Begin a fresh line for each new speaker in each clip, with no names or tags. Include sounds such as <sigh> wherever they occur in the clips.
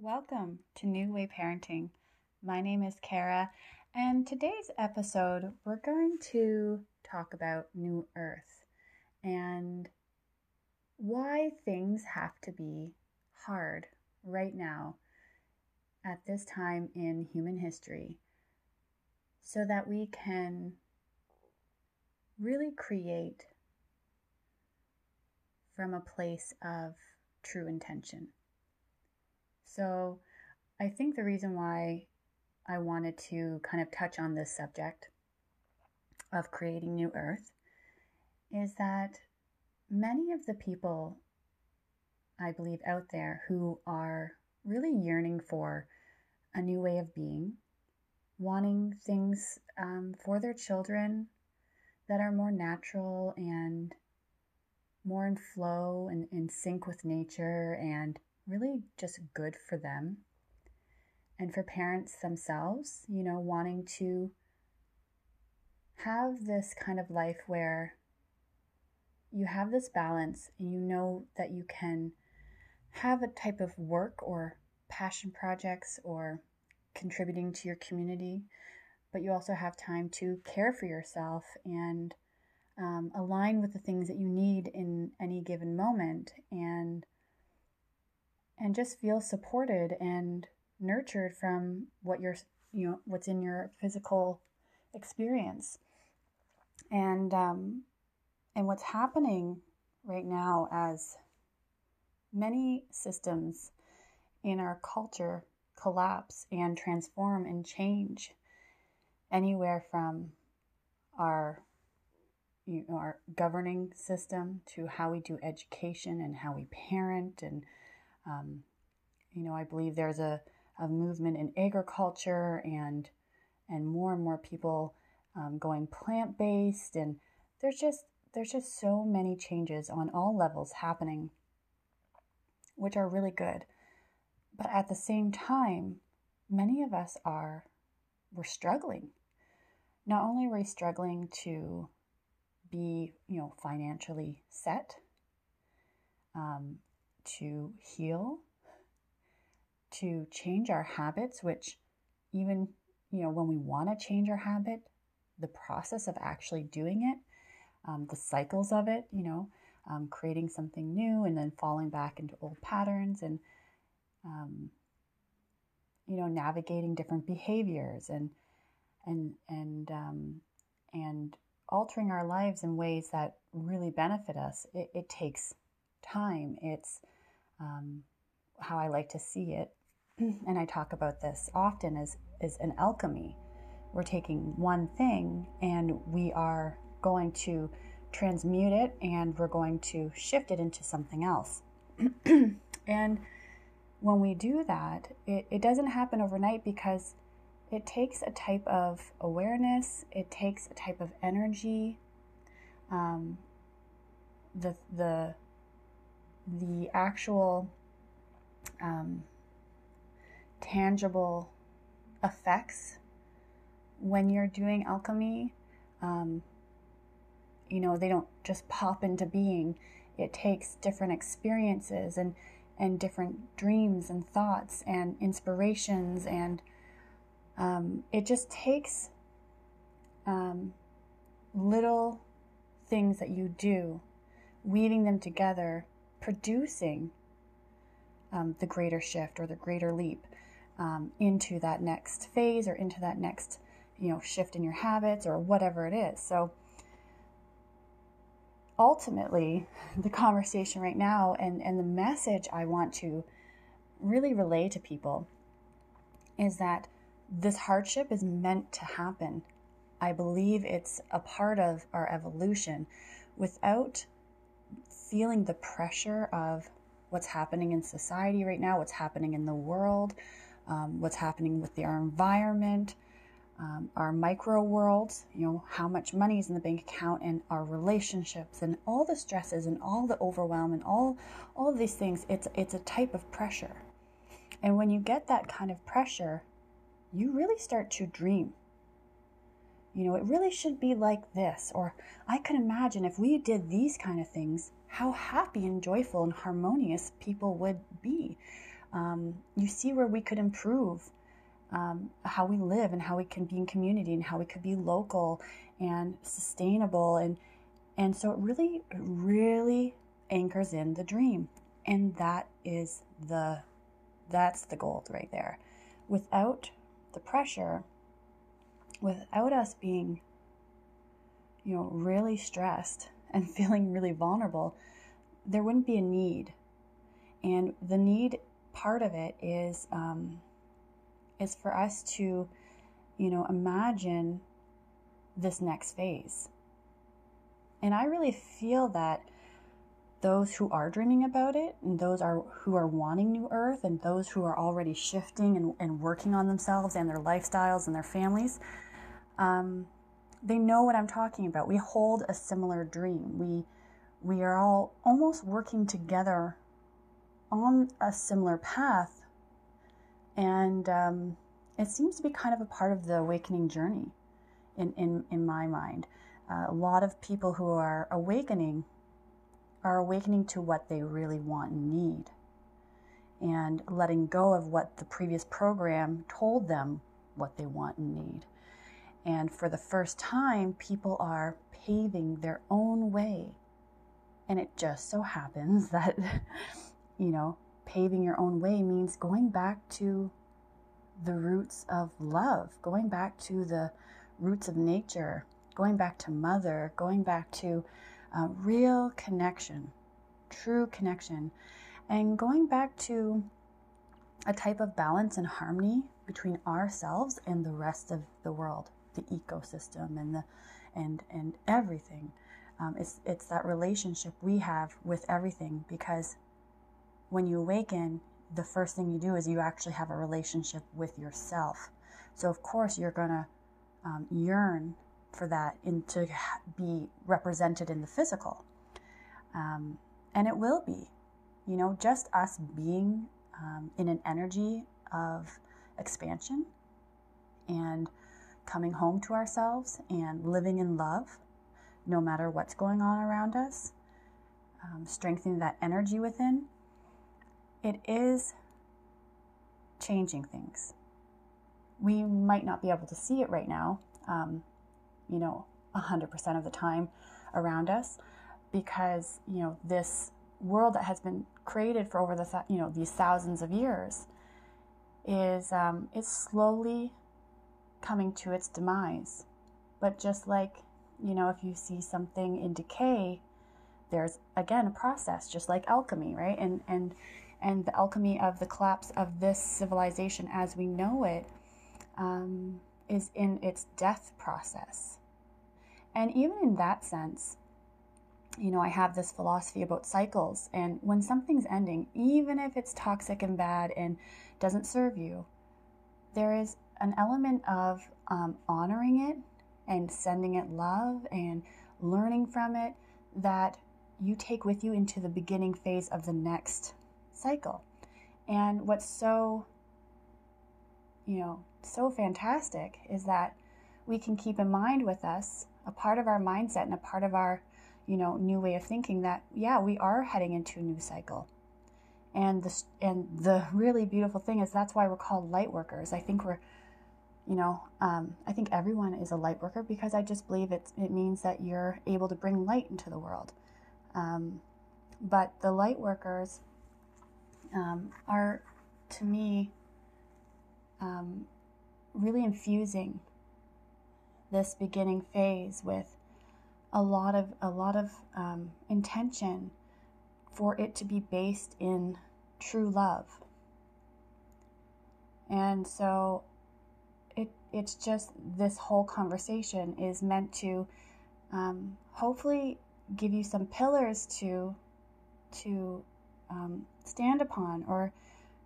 Welcome to New Way Parenting. My name is Kara, and today's episode we're going to talk about New Earth and why things have to be hard right now at this time in human history so that we can really create from a place of true intention. So, I think the reason why I wanted to kind of touch on this subject of creating New Earth is that many of the people I believe out there who are really yearning for a new way of being, wanting things um, for their children that are more natural and more in flow and in sync with nature and really just good for them. And for parents themselves, you know, wanting to have this kind of life where you have this balance and you know that you can have a type of work or passion projects or contributing to your community, but you also have time to care for yourself and um, align with the things that you need in any given moment and and just feel supported and nurtured from what you're you know what's in your physical experience. And um, and what's happening right now as many systems in our culture collapse and transform and change anywhere from our you know, our governing system to how we do education and how we parent and um, you know, I believe there's a, a movement in agriculture and and more and more people um, going plant based, and there's just there's just so many changes on all levels happening, which are really good. But at the same time, many of us are we're struggling. Not only are we struggling to be, you know, financially set, um, to heal, to change our habits, which even, you know, when we want to change our habit, the process of actually doing it, um, the cycles of it, you know, um, creating something new and then falling back into old patterns and, um, you know, navigating different behaviors and, and, and, um, and altering our lives in ways that really benefit us, it, it takes time. It's, um, how I like to see it, <clears throat> and I talk about this often, is, is an alchemy. We're taking one thing and we are going to transmute it and we're going to shift it into something else. <clears throat> and when we do that, it, it doesn't happen overnight because it takes a type of awareness, it takes a type of energy. Um, the, the the actual um, tangible effects when you're doing alchemy. Um, you know, they don't just pop into being. It takes different experiences and and different dreams and thoughts and inspirations and um, it just takes um, little things that you do, weaving them together producing um, the greater shift or the greater leap um, into that next phase or into that next you know shift in your habits or whatever it is. So ultimately <laughs> the conversation right now and, and the message i want to really relay to people is that this hardship is meant to happen. I believe it's a part of our evolution. Without feeling the pressure of what's happening in society right now, what's happening in the world, um, what's happening with our environment, um, our micro world, you know, how much money is in the bank account, and our relationships, and all the stresses, and all the overwhelm, and all all of these things. It's it's a type of pressure, and when you get that kind of pressure, you really start to dream you know, it really should be like this. Or I can imagine if we did these kind of things, how happy and joyful and harmonious people would be. Um, you see where we could improve um, how we live and how we can be in community and how we could be local and sustainable. And and so it really really anchors in the dream. And that is the that's the gold right there. Without the pressure without us being you know really stressed and <laughs> feeling really vulnerable there wouldn't be a need and the need part of it is um, is for us to, you know, imagine this next phase. And I really feel that those who are dreaming about it and those are who are wanting new earth and those who are already shifting and, and working on themselves and their lifestyles and their families um, they know what i'm talking about we hold a similar dream we we are all almost working together on a similar path and um, it seems to be kind of a part of the awakening journey in, in, in my mind. Uh, a lot of people who are awakening are awakening to what they really want and need and letting go of what the previous program told them what they want and need. And for the first time, people are paving their own way. And it just so happens <laughs> that, you know, paving your own way means going back to the roots of love, going back to the roots of nature, going back to mother, going back to uh, real connection, true connection, and going back to a type of balance and harmony between ourselves and the rest of the world, the ecosystem and the and and everything. Um, it's it's that relationship we have with everything because when you awaken, the first thing you do is you actually have a relationship with yourself. So, of course, you're to um, yearn for that and to be represented in the physical. Um, and it will be, you know, just us being um, in an energy of expansion and coming home to ourselves and living in love, no matter what's going on around us, um, strengthening that energy within it is changing things. We might not be able to see it right now, um, you know, 100% of the time around us because, you know, this world that has been created for over the, you know, these thousands of years is, um, it's slowly coming to its demise. But just like, you know, if you see something in decay, there's again a process, just like alchemy, right? And, and, and the alchemy of the collapse of this civilization as we know it um, is in its death process. And even in that sense, you know, I have this philosophy about cycles, and when something's ending, even if it's toxic and bad and doesn't serve you, there is an element of um, honoring it and sending it love and learning from it that you take with you into the beginning phase of the next cycle. And what's so, you know, so fantastic is that we can keep in mind with us a part of our mindset and a part of our, you know, new way of thinking that, yeah, we are heading into a new cycle. And the, and the really beautiful thing is that's why we're called light workers. I think we're, you know, um, I think everyone is a light worker because I just believe it, it means that you're able to bring light into the world. Um, but the light workers um, are, to me, um, really infusing this beginning phase with a lot of a lot of um, intention for it to be based in true love. And so it's just this whole conversation is meant to um, hopefully give you some pillars to to um, stand upon or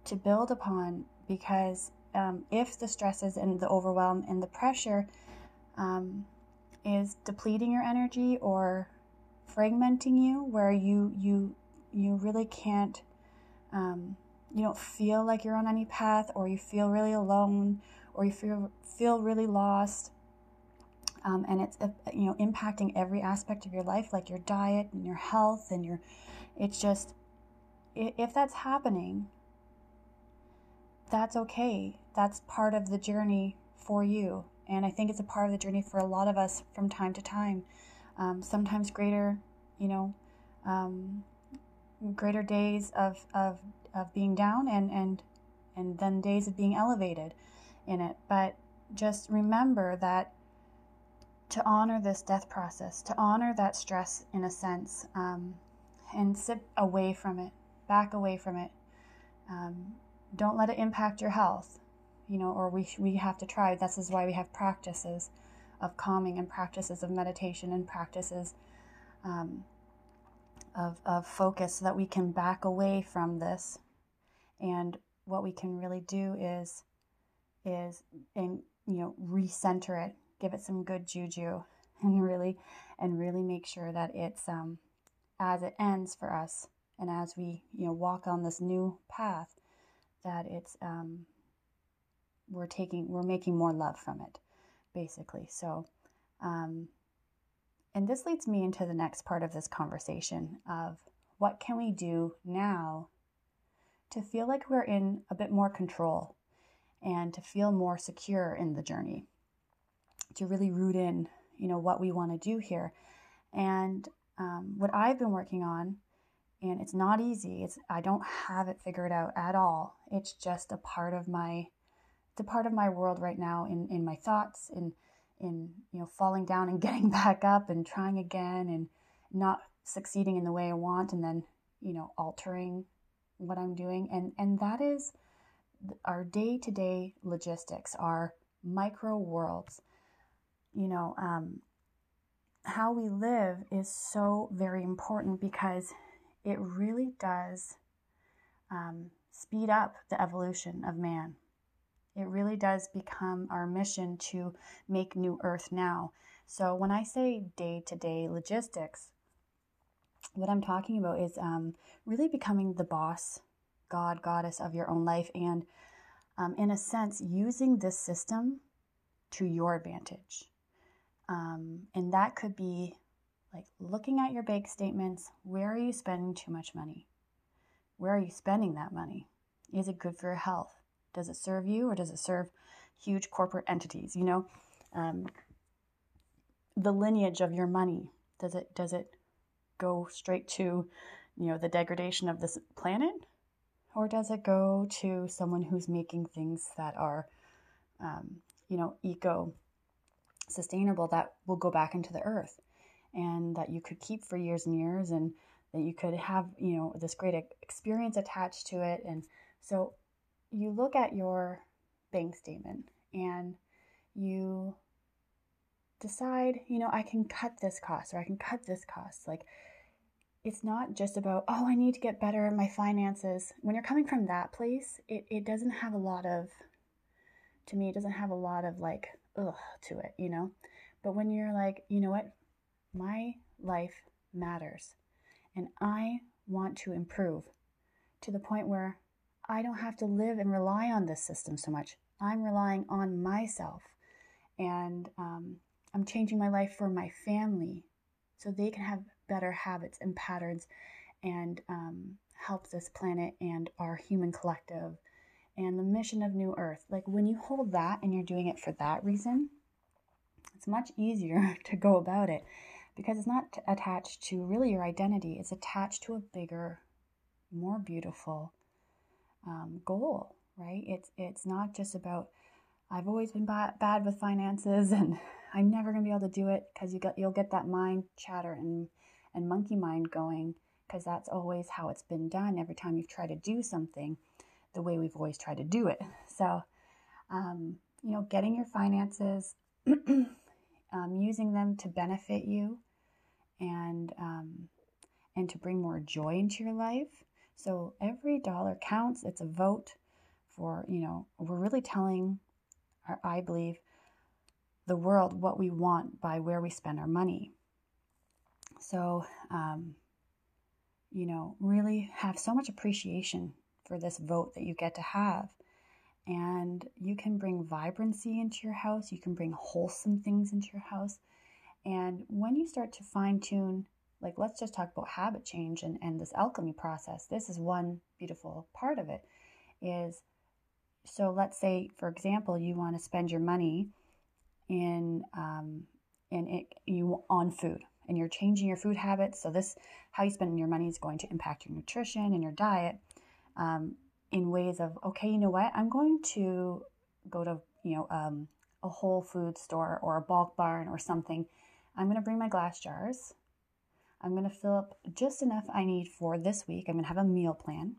to build upon because um, if the stresses and the overwhelm and the pressure um, is depleting your energy or fragmenting you where you you you really can't um, you don't feel like you're on any path or you feel really alone or you feel feel really lost um, and it's uh, you know impacting every aspect of your life like your diet and your health and your it's just if that's happening, that's okay. That's part of the journey for you. And I think it's a part of the journey for a lot of us from time to time. Um, sometimes greater, you know, um, greater days of, of, of being down and, and, and then days of being elevated in it. But just remember that to honor this death process, to honor that stress in a sense, um, and sit away from it, back away from it. Um, don't let it impact your health, you know, or we, we have to try. This is why we have practices of calming and practices of meditation and practices um, of, of focus so that we can back away from this. And what we can really do is, is, and, you know, recenter it, give it some good juju <laughs> and really, and really make sure that it's, um, as it ends for us and as we, you know, walk on this new path, that it's, um, we're taking, we're making more love from it, basically. So, um, and this leads me into the next part of this conversation of what can we do now to feel like we're in a bit more control and to feel more secure in the journey, to really root in, you know, what we want to do here. And um, what I've been working on, and it's not easy. It's I don't have it figured out at all. It's just a part of my, it's a part of my world right now in in my thoughts, in in you know falling down and <laughs> getting back up and trying again and not succeeding in the way I want and then you know altering what I'm doing and and that is our day-to-day logistics our micro worlds you know um, how we live is so very important because it really does um, speed up the evolution of man it really does become our mission to make new earth now. So when I say day to day logistics, what I'm talking about is um, really becoming the boss, God, goddess of your own life, and um, in a sense, using this system to your advantage. Um, and that could be like looking at your bank statements. Where are you spending too much money? Where are you spending that money? Is it good for your health? Does it serve you or does it serve huge corporate entities? You know, um, the lineage of your money does it does it go straight to you know the degradation of this planet, or does it go to someone who's making things that are um, you know eco sustainable that will go back into the earth and that you could keep for years and years and that you could have you know this great experience attached to it and so you look at your bank statement and you decide, you know, I can cut this cost or I can cut this cost. Like, it's not just about, oh, I need to get better at my finances. When you're coming from that place, it, it doesn't have a lot of, to me, it doesn't have a lot of like, ugh to it, you know? But when you're like, you know what? My life matters and I want to improve to the point where I don't have to live and rely on this system so much. I'm relying on myself. And um, I'm changing my life for my family so they can have better habits and patterns and um, help this planet and our human collective and the mission of New Earth. Like when you hold that and you're doing it for that reason, it's much easier <laughs> to go about it because it's not attached to really your identity, it's attached to a bigger, more beautiful, um, goal, right? It's it's not just about I've always been bad, bad with finances <laughs> and I'm never gonna be able to do it because you get you'll get that mind chatter and and monkey mind going because that's always how it's been done every time you've tried to do something the way we've always tried to do it. <laughs> So, um, you know, getting your finances, <clears throat> um, using them to benefit you, and um, and to bring more joy into your life so every dollar counts. It's a vote for, you know, we're really telling, our, I believe, the world what we want by where we spend our money. So, um, you know, really have so much appreciation for this vote that you get to have. And you can bring vibrancy into your house, you can bring wholesome things into your house. And when you start to fine tune like let's just talk about habit change and, and this alchemy process this is one beautiful part of it is so let's say, for example, you want to spend your money in um, in it, you on food, and you're changing your food habits. So this how you spend your money is going to impact your nutrition and your diet um, in ways of okay, you know what, I'm going to go to you know um, a Whole Food store or a bulk barn or something. I'm going to bring my glass jars. I'm going to fill up just enough I need for this week. I'm going to have a meal plan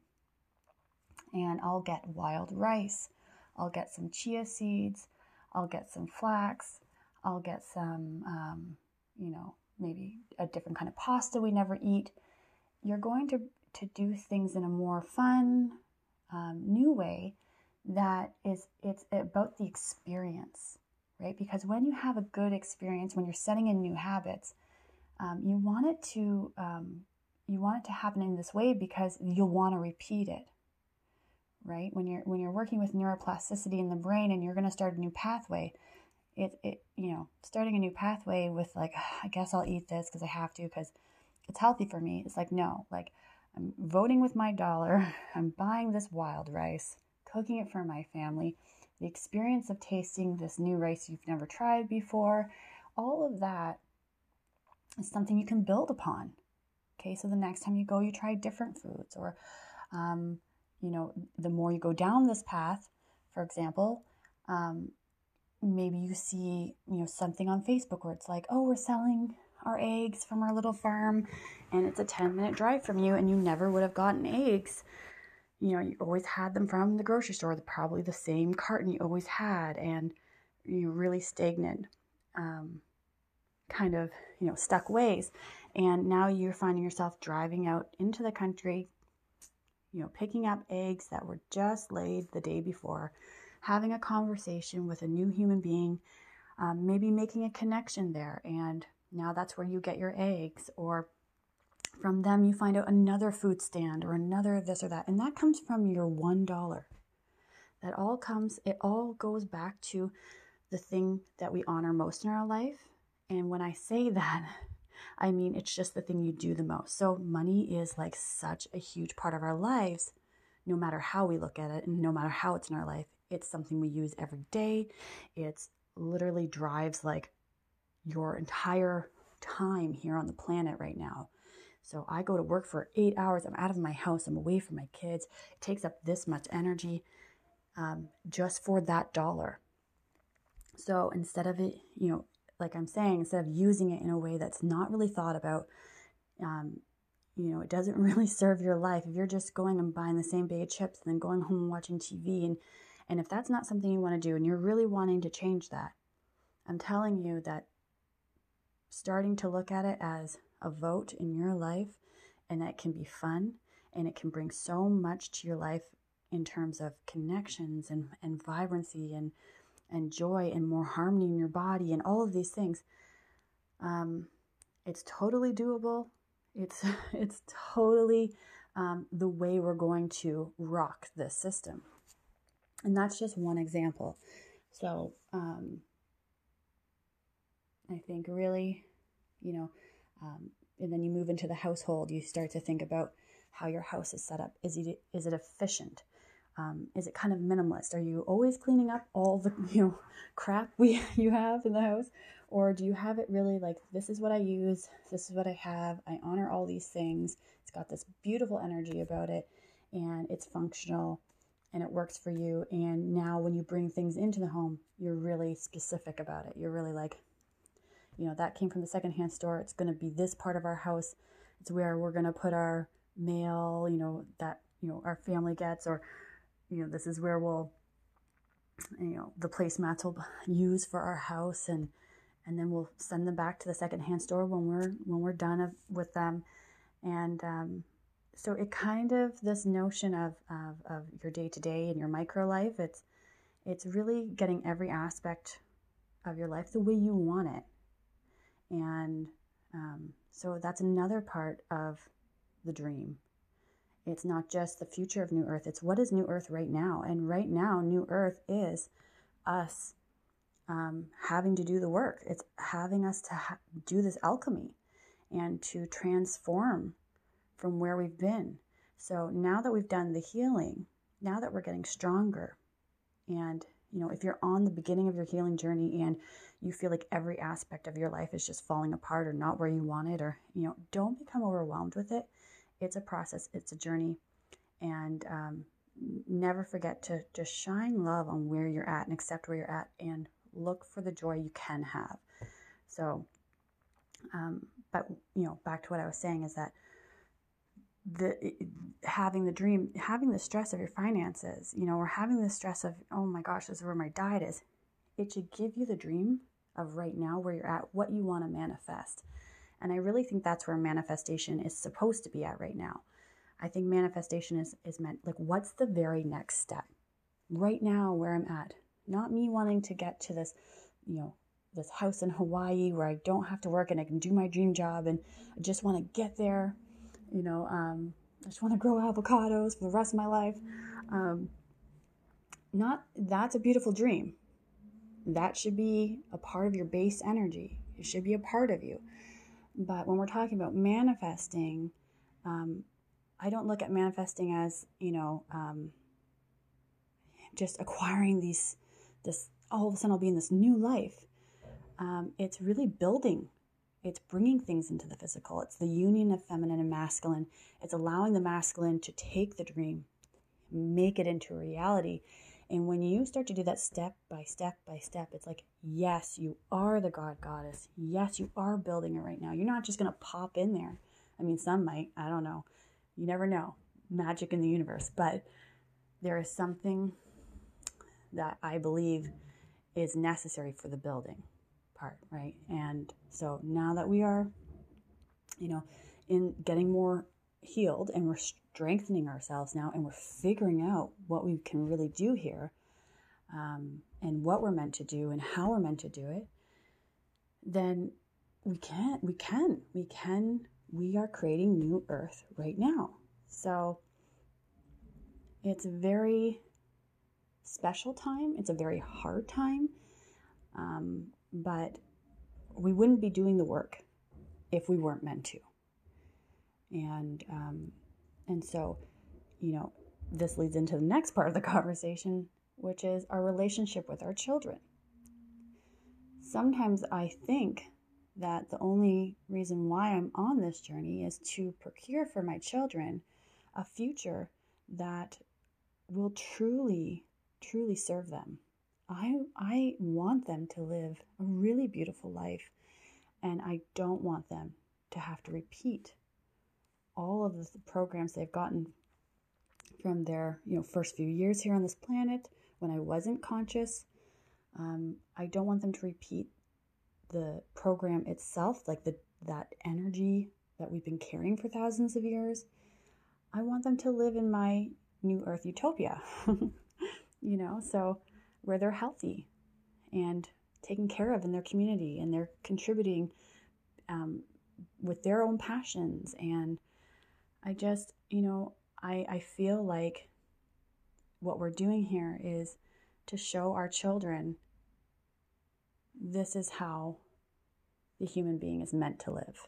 and I'll get wild rice. I'll get some chia seeds. I'll get some flax. I'll get some, um, you know, maybe a different kind of pasta we never eat. You're going to, to do things in a more fun, um, new way that is it's about the experience right because when you have a good experience when you're setting in new habits um, you want it to um, you want it to happen in this way because you'll want to repeat it right when you're when you're working with neuroplasticity in the brain and you're going to start a new pathway it, it you know starting a new pathway with like i guess i'll eat this because i have to because it's healthy for me. It's like no like i'm voting with my dollar <laughs> i'm buying this wild rice cooking it for my family the experience of tasting this new rice you've never tried before all of that is something you can build upon. Okay so the next time you go you try different foods or um, you know, the more you go down this path, for example, um, maybe you see, you know, something on Facebook where it's like, oh, we're selling our eggs from our little farm and it's a 10 minute drive from you and you never would have gotten eggs. You know, you always had them from the grocery store, probably the same carton you always had, and you really stagnant, um, kind of, you know, stuck ways. And now you're finding yourself driving out into the country, you know, picking up eggs that were just laid the day before, having a conversation with a new human being, um, maybe making a connection there. And now that's where you get your eggs. Or from them, you find out another food stand or another this or that. And that comes from your $1. That all comes, it all goes back to the thing that we honor most in our life. And when I say <laughs> that, I mean, it's just the thing you do the most. So, money is like such a huge part of our lives, no matter how we look at it and no matter how it's in our life. It's something we use every day. It's literally drives like your entire time here on the planet right now. So I go to work for eight hours. I'm out of my house. I'm away from my kids. It takes up this much energy um, just for that dollar. So instead of it, you know, like I'm saying, instead of using it in a way that's not really thought about, um, you know, it doesn't <laughs> really serve your life. If you're just going and buying the same bag of chips and then going home and watching TV, and and if that's not something you want to do, and you're really wanting to change that, I'm telling you that starting to look at it as a vote in your life, and that can be fun, and it can bring so much to your life in terms of connections and and vibrancy and and joy and more harmony in your body and all of these things. Um, it's totally doable. It's <laughs> it's totally um, the way we're going to rock this system, and that's just one example. So um, I think really, you know, um, and then you move into the household. You start to think about how your house is set up. Is it is it efficient? Um, is it kind of minimalist? Are you always cleaning up all the <laughs> you know crap we <laughs> you have in the house, or do you have it really like this is what I use, this is what I have, I honor all these things. It's got this beautiful energy about it, and it's functional, and it works for you. And now when you bring things into the home, you're really specific about it. You're really like, you know, that came from the secondhand store. It's going to be this part of our house. It's where we're going to put our mail, you know, that you know our family gets or you know, this is where we'll, you know, the placemats we'll use for our house and, and then we'll send them back to the secondhand store when we're, when we're done with them. And, um, so it kind of, this notion of, of, of your day to day and your micro life, it's, it's really getting every aspect of your life the way you want it. And um, so that's another part of the dream it's not just the future of New Earth, it's what is New Earth right now. And right now, New Earth is us um, having to do the work, it's having us to ha- do this alchemy and to transform from where we've been. So now that we've done the healing, now that we're getting stronger, And, you know, if you're on the beginning of your healing journey and you feel like every aspect of your life is just falling apart or not where you want it, or, you know, don't become overwhelmed with it. It's a process, it's a journey. And um, never forget to just shine love on where you're at and accept where you're at and look for the joy you can have. So, um, but, you know, back to what I was saying is that the having the dream having the stress of your finances you know or having the stress of oh my gosh this is where my diet is. It should give you the dream of right now where you're at what you want to manifest. And i really think that's where manifestation is supposed to be at right now. I think manifestation is is meant like what's the very next step? Right now where i'm at. Not me wanting to get to this you know this house in hawaii where i don't have to work and i can do my dream job and i just want to get there you know, um, I just want to grow avocados for the rest of my life. Um, not that's a beautiful dream. That should be a part of your base energy. It should be a part of you. But when we're talking about manifesting, um, I don't look at manifesting as you know um, just acquiring these this all of a sudden I'll be in this new life. Um, it's really building it's bringing things into the physical. It's the union of feminine and masculine. It's allowing the masculine to take the dream, make it into reality. And when you start to do that step by step by step, it's like, yes, you are the God goddess. Yes, you are building it right now. You're not just going to pop in there. I mean, some might, I don't know. You never know. Magic in the universe. But there is something that I believe is necessary for the building part, right? And so now that we are, you know, in getting more healed and we're strengthening ourselves now and we're figuring out what we can really do here um, and what we're meant to do and how we're meant to do it, then we can't. we can, we can, we are creating new earth right now. So it's a very special time. It's a very hard time. Um, but we wouldn't be doing the work if we weren't meant to. And um, and so, you know, this leads into the next part of the <laughs> conversation, which is our relationship with our children. Sometimes I think that the only reason why I'm on this journey is to procure for my children a future that will truly, truly serve them I, I want them to live a really beautiful life, and I don't want them to have to repeat all of the programs they've gotten from their you know first few years here on this planet when I wasn't conscious. Um, I don't want them to repeat the program itself, like the that energy that we've been carrying for thousands of years. I want them to live in my new Earth utopia. <laughs> you know, so where they're healthy and taken care of in their community and they're contributing um, with their own passions. And I just, you know, I, I feel like what we're doing here is to show our children this is how the human being is meant to live.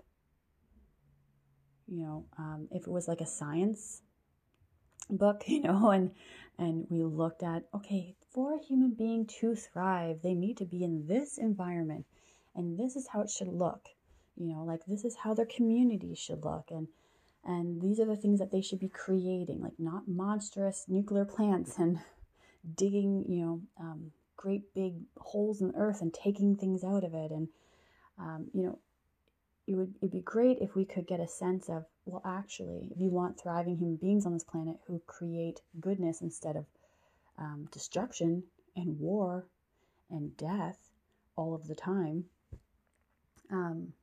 You know, um, if it was like a science book, <laughs> you know, and and we looked at okay, for a human being to thrive, they need to be in this environment and this is how it should look. You know, like this is how their community should look and and these are the things that they should be creating, like not monstrous nuclear plants <laughs> and digging, you know, um, great big holes in the earth and taking things out of it. And, um, you know, it would it'd be great if we could get a sense of well actually if you want thriving human beings on this planet who create goodness instead of um, destruction and war and death all of the time um,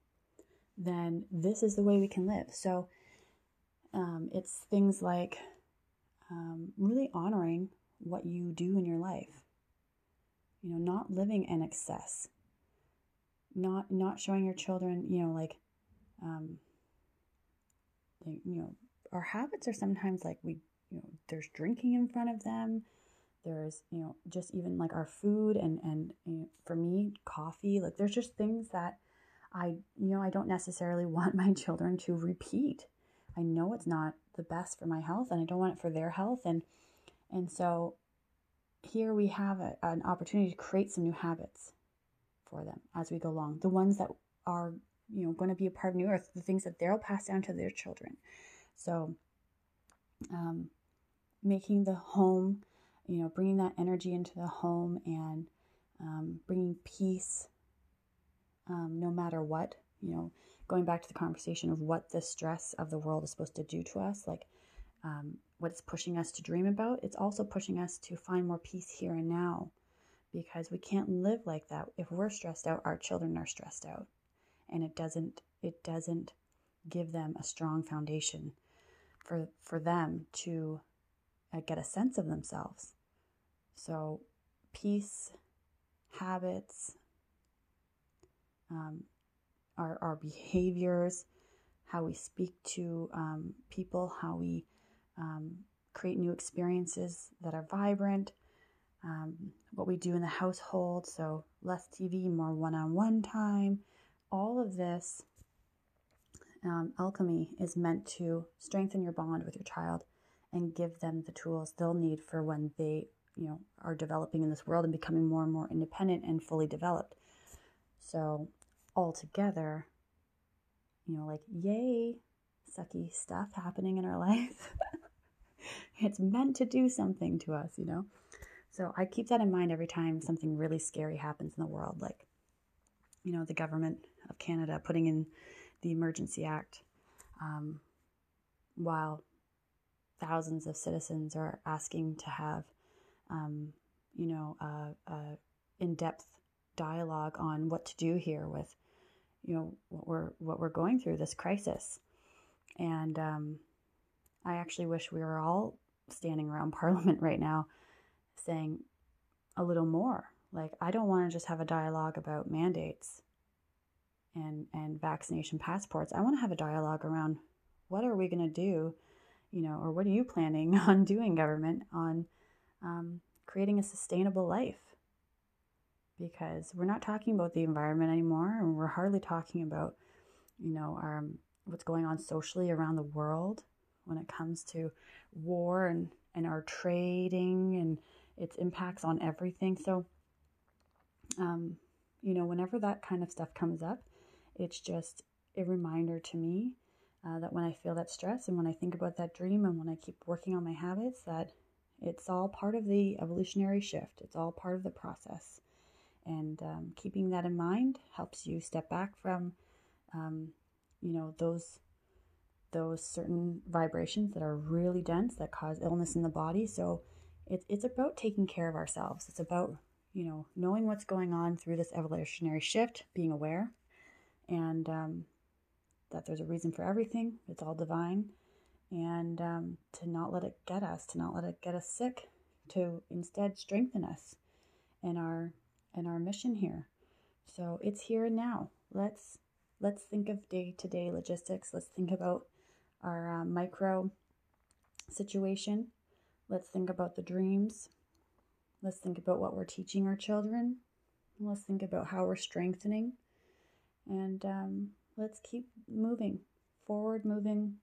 then this is the way we can live. So um, it's things like um, really honoring what you do in your life. You know not living in excess not not showing your children you know like um you know our habits are sometimes like we you know there's drinking in front of them. There's you know just even like our food and and you know, for me coffee like there's just things that i you know i don't necessarily <laughs> want my children to repeat. I know it's not the best for my health and i don't want it for their health. And and so here we have a, an opportunity to create some new habits for them as we go along. The ones that are, you know, going to be a part of New Earth, the things that they'll pass down to their children. So, um, making the home, you know, bringing that energy into the home and um, bringing peace um, no matter what, you know, going back to the conversation of what the stress of the world is supposed to do to us, like um, what it's pushing us to dream about, it's also pushing us to find more peace here and now because we can't live like that. If we're stressed out, our children are stressed out. And it doesn't it doesn't give them a strong foundation for for them to uh, get a sense of themselves. So peace, habits, um, our, our behaviors, how we speak to um, people, how we um, create new experiences that are vibrant, um, what we do in the household. So, less TV, more one on one time. All of this um, alchemy is meant to strengthen your bond with your child and give them the tools they'll need for when they you know are developing in this world and becoming more and more independent and fully developed so all together you know like yay sucky stuff happening in our <laughs> life it's meant to do something to us you know so i keep that in mind every time something really scary happens in the world like you know the government of canada putting in the emergency act um, while thousands of citizens are asking to have um, you know a, a in-depth dialogue on what to do here with you know what we're what we're going through this crisis. And um, i actually wish we were all standing around <laughs> parliament right now saying a little more. Like i don't want to just have a dialogue about mandates and and vaccination passports. I want to have a dialogue around what are we going to do you know or what are you planning <laughs> on doing government on um, creating a sustainable life? Because we're not talking about the environment anymore and we're hardly talking about you know our um, what's going on socially around the world when it comes to war and and our trading and its impacts on everything so um you know whenever that kind of stuff comes up it's just a reminder to me uh, that when I feel that stress and when I think about that dream and when I keep working on my habits, that it's all part of the evolutionary shift. It's all part of the process. And um, keeping that in mind helps you step back from, um, you know, those those certain vibrations that are really dense that cause illness in the body. So it's it's about taking care of ourselves. It's about you know knowing what's going on through this evolutionary shift, being aware, and um, that there's a reason for everything. It's all divine, and um, to not let it get us, to not let it get us sick, to instead strengthen us in our in our mission here. So it's here and now. Let's let's think of day to day logistics. Let's think about our uh, micro situation. Let's think about the dreams. Let's think about what we're teaching our children. Let's think about how we're strengthening and um, let's keep moving, forward moving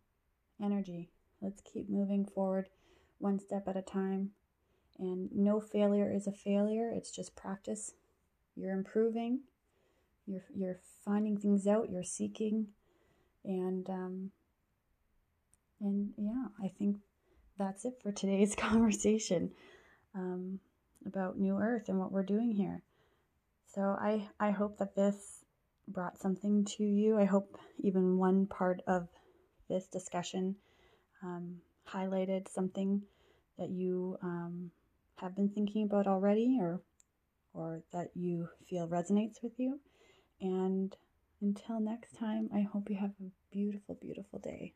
energy. Let's keep moving forward one step at a time. And no failure is a failure, it's just practice. You're improving, you're, you're finding things out, you're seeking. And, um, and yeah, I think that's it for today's <laughs> conversation um, about New Earth and what we're doing here. So I, I hope that this brought something to you. I hope even one part of this discussion um, highlighted something that you um, have been thinking about already or or that you feel resonates with you. And until next time, I hope you have a beautiful, beautiful day.